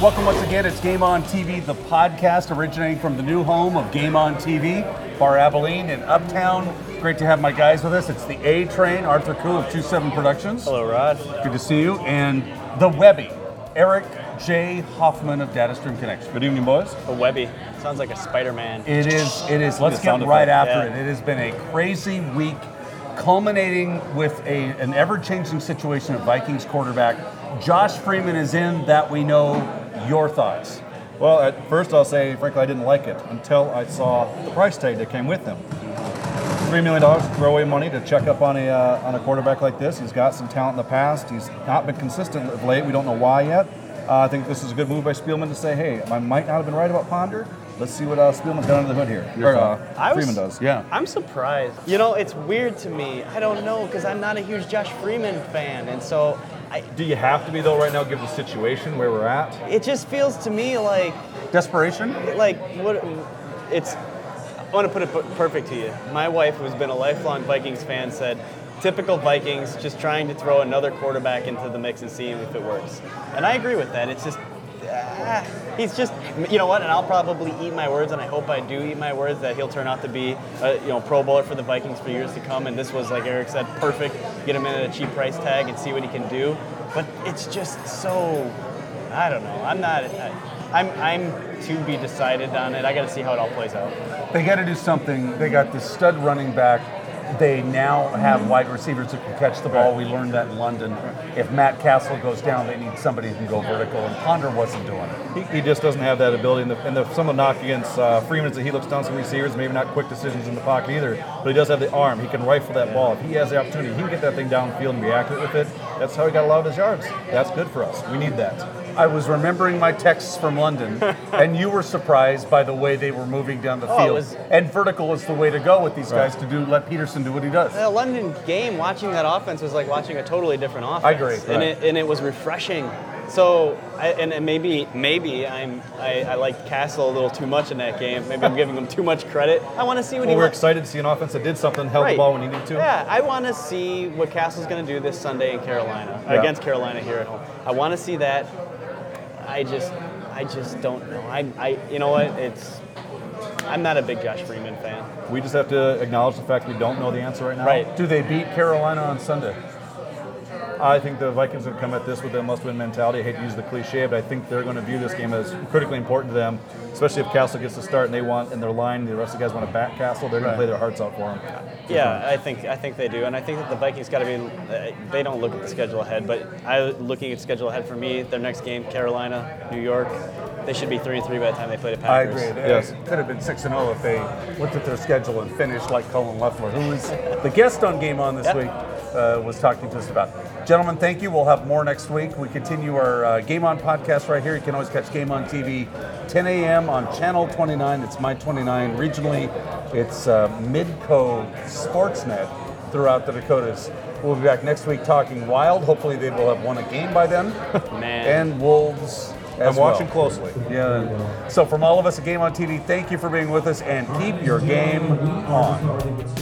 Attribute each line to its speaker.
Speaker 1: Welcome once again. It's Game On TV, the podcast originating from the new home of Game On TV, Bar Abilene in Uptown. Great to have my guys with us. It's the A Train, Arthur Koo of 27 Productions.
Speaker 2: Hello, Rod.
Speaker 1: Good to see you. And the Webby, Eric J. Hoffman of DataStream Connection. Good evening, boys.
Speaker 2: The Webby. Sounds like a Spider-Man.
Speaker 1: It is. It is. Let's get right after
Speaker 2: yeah.
Speaker 1: it. It has been a crazy week, culminating with a an ever-changing situation of Vikings quarterback. Josh Freeman is in. That we know. Your thoughts?
Speaker 3: Well, at first I'll say, frankly, I didn't like it until I saw the price tag that came with them. Three million dollars throwaway money to check up on a uh, on a quarterback like this. He's got some talent in the past. He's not been consistent of late. We don't know why yet. Uh, I think this is a good move by Spielman to say, hey, I might not have been right about Ponder. Let's see what uh, Spielman's got under the hood here.
Speaker 1: Your
Speaker 3: Or, uh,
Speaker 1: thought?
Speaker 2: I was-
Speaker 3: Freeman does.
Speaker 1: Yeah.
Speaker 2: I'm surprised. You know, it's weird to me. I don't know because I'm not a huge Josh Freeman fan, and so I,
Speaker 3: Do you have to be though right now, given the situation where we're at?
Speaker 2: it just feels to me like
Speaker 1: Desperation?
Speaker 2: like what it's. I want to put it perfect to you. My wife, who's been a lifelong Vikings fan, said. Typical Vikings, just trying to throw another quarterback into the mix and seeing if it works. And I agree with that. It's just, ah, he's just, you know what? And I'll probably eat my words, and I hope I do eat my words that he'll turn out to be, a, you know, Pro Bowler for the Vikings for years to come. And this was, like Eric said, perfect. Get him in at a cheap price tag and see what he can do. But it's just so, I don't know. I'm not. I, I'm, I'm to be decided on it. I got to see how it all plays out.
Speaker 1: They got to do something. They got this stud running back. They now have wide receivers that can catch the ball. We learned that in London. If Matt Cassel goes down, they need somebody who can go vertical, and Ponder wasn't doing it.
Speaker 3: He, he just doesn't have that ability. And, the, and the, some of the knock against uh, Freeman is that he looks down some receivers, maybe not quick decisions in the pocket either, but he does have the arm. He can rifle that ball. If he has the opportunity, he can get that thing downfield and be accurate with it. That's how he got a lot of his yards. That's good for us. We need that.
Speaker 1: I was remembering my texts from London, and you were surprised by the way they were moving down the
Speaker 2: Oh,
Speaker 1: field.
Speaker 2: was-
Speaker 1: and vertical is the way to go with these guys to do. Let Peterson do what he does.
Speaker 2: The London game, watching that offense was like watching a totally different offense.
Speaker 1: I agree,
Speaker 2: and
Speaker 1: right.
Speaker 2: it and it was refreshing. So, I, and, and maybe maybe I'm I, I like Cassel a little too much in that game. Maybe I'm giving him too much credit. I want to see what
Speaker 3: Well,
Speaker 2: he
Speaker 3: we're excited to see an offense that did something, held
Speaker 2: Right.
Speaker 3: the ball when he needed to.
Speaker 2: Yeah, I want to see what Cassel's going to do this Sunday in Carolina
Speaker 3: Yeah.
Speaker 2: against Carolina here at home. I want to see that. I just I just don't know. I I you know what? It's I'm not a big Josh Freeman fan.
Speaker 3: We just have to acknowledge the fact we don't know the answer right now.
Speaker 2: Right.
Speaker 1: Do they beat Carolina on Sunday?
Speaker 3: I think the Vikings have come at this with a must-win mentality. I hate to use the cliche, but I think they're going to view this game as critically important to them, especially if Cassel gets to start and they want in their line, the rest of the guys want to back Cassel. They're going
Speaker 1: Right.
Speaker 3: to play their hearts out for him.
Speaker 2: Yeah, I think I think they do, and I think that the Vikings got to be. Uh, they don't look at the schedule ahead, but I looking at schedule ahead for me. Their next game, Carolina, New York. They should be three and three by the time they play the Packers.
Speaker 1: I agree. It
Speaker 3: Yes.
Speaker 1: could have been six and zero if they looked at their schedule and finished like Colin Leffler, who is the guest on Game On this
Speaker 2: Yep.
Speaker 1: week, uh, was talking to us about. Gentlemen, thank you. We'll have more next week. We continue our uh, Game On podcast right here. You can always catch Game On TV, 10 a.m. on Channel 29. It's my 29 regionally. It's uh, Midco Sportsnet throughout the Dakotas. We'll be back next week talking Wild. Hopefully, they will have won a game by then.
Speaker 2: Man.
Speaker 1: and Wolves. As
Speaker 3: I'm watching
Speaker 1: well.
Speaker 3: closely.
Speaker 1: Yeah. So from all of us at Game on TV, thank you for being with us and keep your game on.